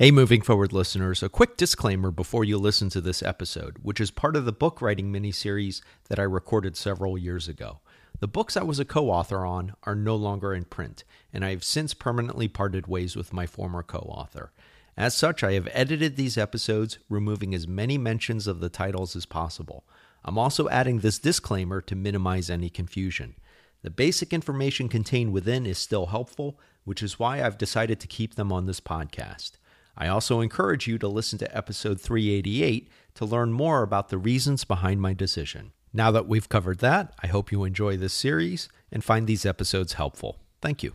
Hey, moving forward listeners, a quick disclaimer before you listen to this episode, which is part of the book writing miniseries that I recorded several years ago. The books I was a co author on are no longer in print, and I have since permanently parted ways with my former co author. As such, I have edited these episodes, removing as many mentions of the titles as possible. I'm also adding this disclaimer to minimize any confusion. The basic information contained within is still helpful, which is why I've decided to keep them on this podcast. I also encourage you to listen to episode 388 to learn more about the reasons behind my decision. Now that we've covered that, I hope you enjoy this series and find these episodes helpful. Thank you.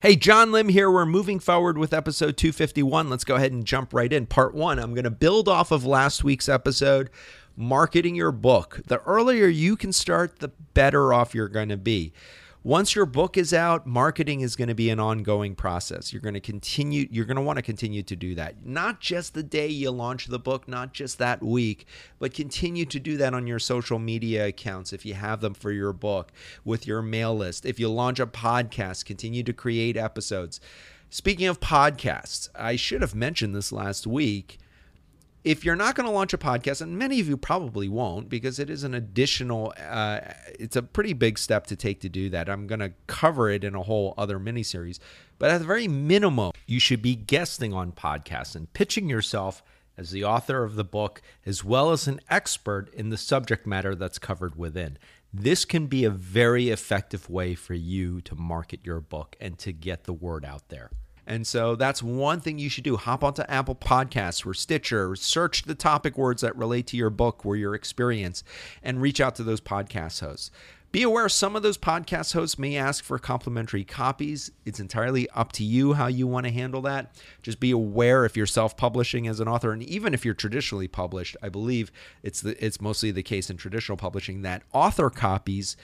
Hey, John Lim here. We're moving forward with episode 251. Let's go ahead and jump right in. Part one, I'm going to build off of last week's episode marketing your book. The earlier you can start, the better off you're going to be. Once your book is out, marketing is going to be an ongoing process. You're going to continue, you're going to want to continue to do that. Not just the day you launch the book, not just that week, but continue to do that on your social media accounts if you have them for your book, with your mail list. If you launch a podcast, continue to create episodes. Speaking of podcasts, I should have mentioned this last week if you're not going to launch a podcast, and many of you probably won't because it is an additional, uh, it's a pretty big step to take to do that. I'm going to cover it in a whole other mini series. But at the very minimum, you should be guesting on podcasts and pitching yourself as the author of the book, as well as an expert in the subject matter that's covered within. This can be a very effective way for you to market your book and to get the word out there. And so that's one thing you should do. Hop onto Apple Podcasts or Stitcher, search the topic words that relate to your book or your experience, and reach out to those podcast hosts. Be aware some of those podcast hosts may ask for complimentary copies. It's entirely up to you how you want to handle that. Just be aware if you're self-publishing as an author, and even if you're traditionally published, I believe it's the, it's mostly the case in traditional publishing that author copies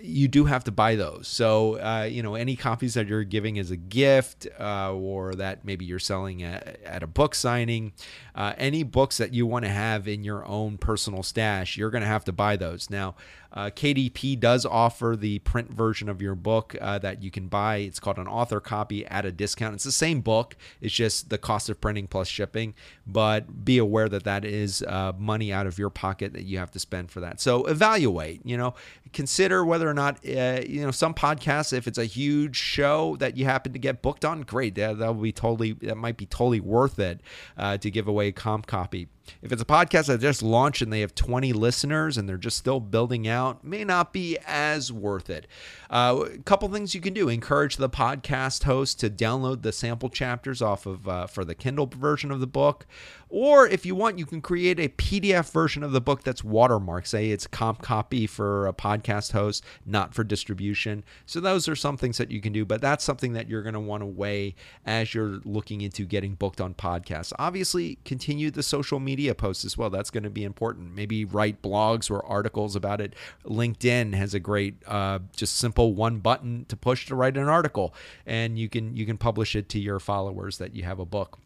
you do have to buy those. So, uh, you know, any copies that you're giving as a gift uh, or that maybe you're selling at, at a book signing, uh, any books that you want to have in your own personal stash, you're going to have to buy those. Now, uh, KDP does offer the print version of your book uh, that you can buy. It's called an author copy at a discount. It's the same book, it's just the cost of printing plus shipping. But be aware that that is uh, money out of your pocket that you have to spend for that. So evaluate, you know, consider whether or not, uh, you know, some podcasts, if it's a huge show that you happen to get booked on, great. That, will be totally, that might be totally worth it uh, to give away a comp copy. If it's a podcast that just launched and they have 20 listeners and they're just still building out, may not be as worth it. Uh, a couple things you can do: encourage the podcast host to download the sample chapters off of uh, for the Kindle version of the book, or if you want, you can create a PDF version of the book that's watermarked. Say it's comp copy for a podcast host, not for distribution. So those are some things that you can do, but that's something that you're going to want to weigh as you're looking into getting booked on podcasts. Obviously, continue the social media media posts as well. That's going to be important. Maybe write blogs or articles about it. LinkedIn has a great, uh, just simple one button to push to write an article, and you can you can publish it to your followers that you have a book.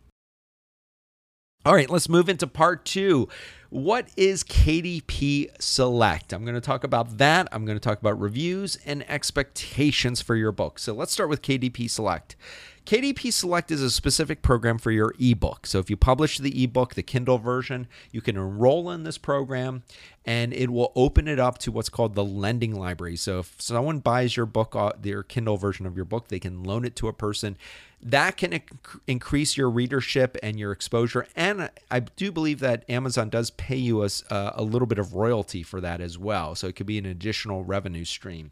All right, let's move into part two. What is KDP Select? I'm going to talk about that. I'm going to talk about reviews and expectations for your book. So let's start with KDP Select. KDP Select is a specific program for your ebook. So if you publish the ebook, the Kindle version, you can enroll in this program and it will open it up to what's called the lending library. So if someone buys your book, uh, their Kindle version of your book, they can loan it to a person. That can inc- increase your readership and your exposure. And I do believe that Amazon does pay you a, a little bit of royalty for that as well. So it could be an additional revenue stream.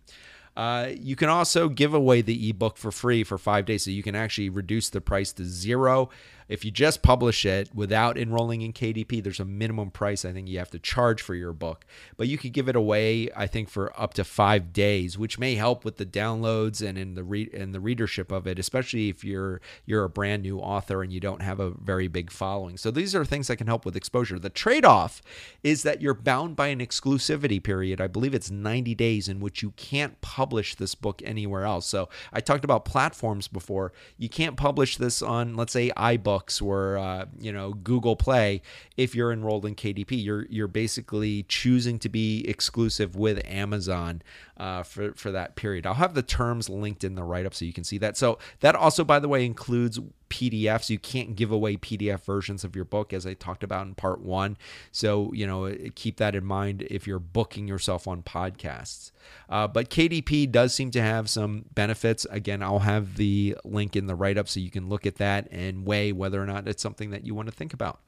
Uh, you can also give away the ebook for free for five days. So you can actually reduce the price to zero. If you just publish it without enrolling in KDP, there's a minimum price I think you have to charge for your book. But you could give it away, I think, for up to five days, which may help with the downloads and in the re- and the readership of it, especially if you're you're a brand new author and you don't have a very big following. So these are things that can help with exposure. The trade-off is that you're bound by an exclusivity period. I believe it's 90 days in which you can't publish this book anywhere else. So I talked about platforms before. You can't publish this on, let's say, iBook books or uh, you know Google Play if you're enrolled in KDP. You're you're basically choosing to be exclusive with Amazon uh, for for that period. I'll have the terms linked in the write up so you can see that. So that also, by the way, includes PDFs. You can't give away PDF versions of your book, as I talked about in part one. So, you know, keep that in mind if you're booking yourself on podcasts. Uh, but KDP does seem to have some benefits. Again, I'll have the link in the write up so you can look at that and weigh whether or not it's something that you want to think about.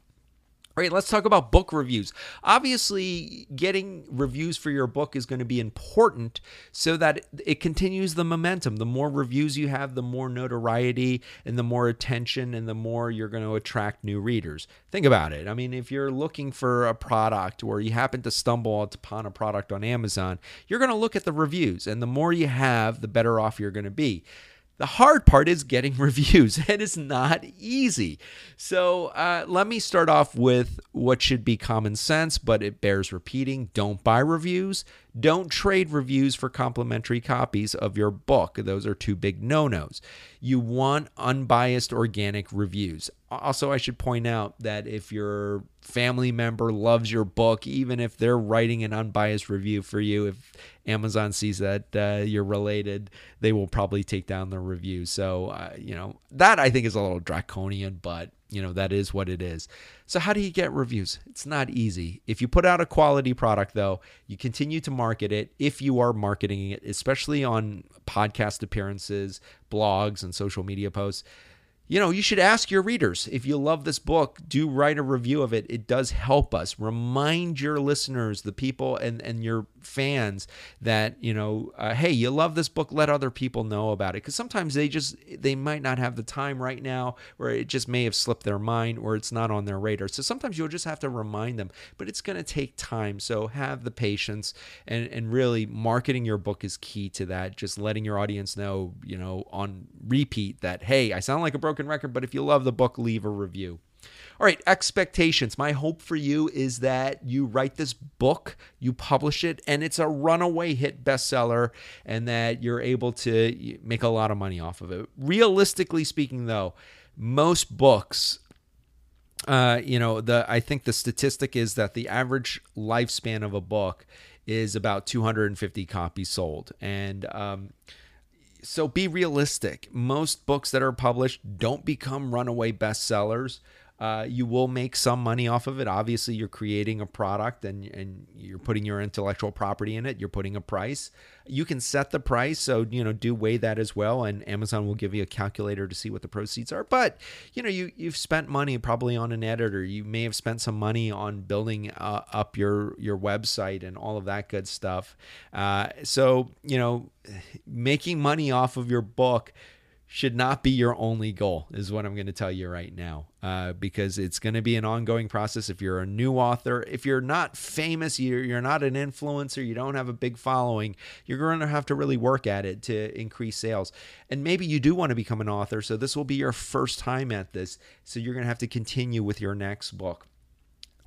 Right, let's talk about book reviews. Obviously, getting reviews for your book is going to be important so that it continues the momentum. The more reviews you have, the more notoriety and the more attention and the more you're going to attract new readers. Think about it. I mean, if you're looking for a product or you happen to stumble upon a product on Amazon, you're going to look at the reviews, and the more you have, the better off you're going to be. The hard part is getting reviews. And It is not easy. So uh, let me start off with what should be common sense, but it bears repeating. Don't buy reviews. Don't trade reviews for complimentary copies of your book. Those are two big no nos. You want unbiased organic reviews. Also, I should point out that if your family member loves your book, even if they're writing an unbiased review for you, if Amazon sees that uh, you're related, they will probably take down the review. So, uh, you know, that I think is a little draconian, but you know that is what it is. So how do you get reviews? It's not easy. If you put out a quality product though you continue to market it if you are marketing it especially on podcast appearances blogs and social media posts you know, you should ask your readers if you love this book, do write a review of it. It does help us. Remind your listeners, the people and, and your fans that, you know, uh, hey, you love this book, let other people know about it. Because sometimes they just, they might not have the time right now, or it just may have slipped their mind, or it's not on their radar. So sometimes you'll just have to remind them, but it's going to take time. So have the patience and, and really marketing your book is key to that. Just letting your audience know, you know, on repeat that, hey, I sound like a broken broken record, but if you love the book, leave a review. All right, expectations. My hope for you is that you write this book, you publish it, and it's a runaway hit bestseller, and that you're able to make a lot of money off of it. Realistically speaking, though, most books uh, you know, the I think the statistic is that the average lifespan of a book is about 250 copies sold, and um, so be realistic. Most books that are published don't become runaway bestsellers. Uh, you will make some money off of it. Obviously, you're creating a product and, and you're putting your intellectual property in it. You're putting a price. You can set the price, so you know do weigh that as well. And Amazon will give you a calculator to see what the proceeds are. But you know you you've spent money probably on an editor. You may have spent some money on building uh, up your your website and all of that good stuff. Uh, so you know making money off of your book should not be your only goal, is what I'm going to tell you right now, uh, because it's going to be an ongoing process. If you're a new author, if you're not famous, you're, you're not an influencer, you don't have a big following, you're going to have to really work at it to increase sales. And maybe you do want to become an author, so this will be your first time at this. So you're going to have to continue with your next book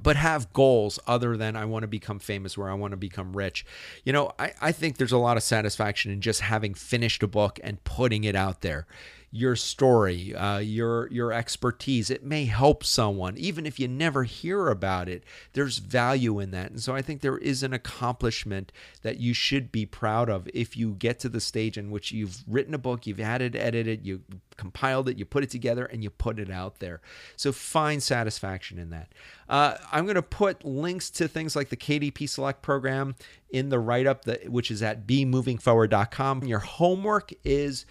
but have goals other than I want to become famous or I want to become rich. You know, I, I think there's a lot of satisfaction in just having finished a book and putting it out there your story, uh, your your expertise. It may help someone, even if you never hear about it. There's value in that, and so I think there is an accomplishment that you should be proud of if you get to the stage in which you've written a book, you've had it edited, you compiled it, you put it together, and you put it out there. So find satisfaction in that. Uh, I'm going to put links to things like the KDP Select program in the write up, which is at bemovingforward.com. Your homework is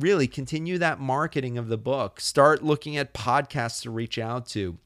really continue that marketing of the book. Start looking at podcasts to reach out to.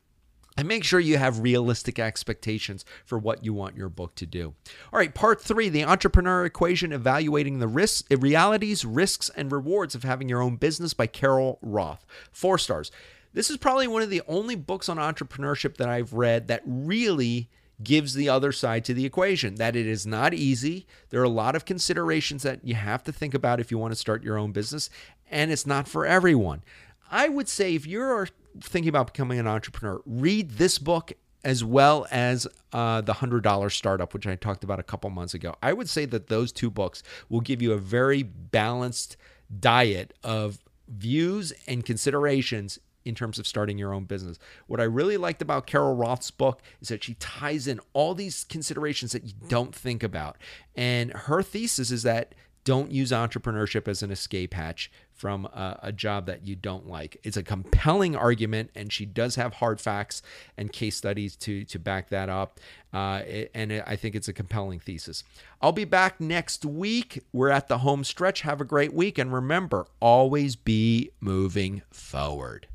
And make sure you have realistic expectations for what you want your book to do. All right, part three the entrepreneur equation evaluating the risks, realities, risks, and rewards of having your own business by Carol Roth. Four stars. This is probably one of the only books on entrepreneurship that I've read that really gives the other side to the equation that it is not easy. There are a lot of considerations that you have to think about if you want to start your own business, and it's not for everyone. I would say if you're thinking about becoming an entrepreneur, read this book as well as uh, the $100 startup, which I talked about a couple months ago. I would say that those two books will give you a very balanced diet of views and considerations in terms of starting your own business. What I really liked about Carol Roth's book is that she ties in all these considerations that you don't think about. And her thesis is that Don't use entrepreneurship as an escape hatch from a, a, job that you don't like. It's a compelling argument, and she does have hard facts and case studies to to back that up. Uh, it, and it, I think it's a compelling thesis. I'll be back next week. We're at the home stretch. Have a great week, and remember, always be moving forward.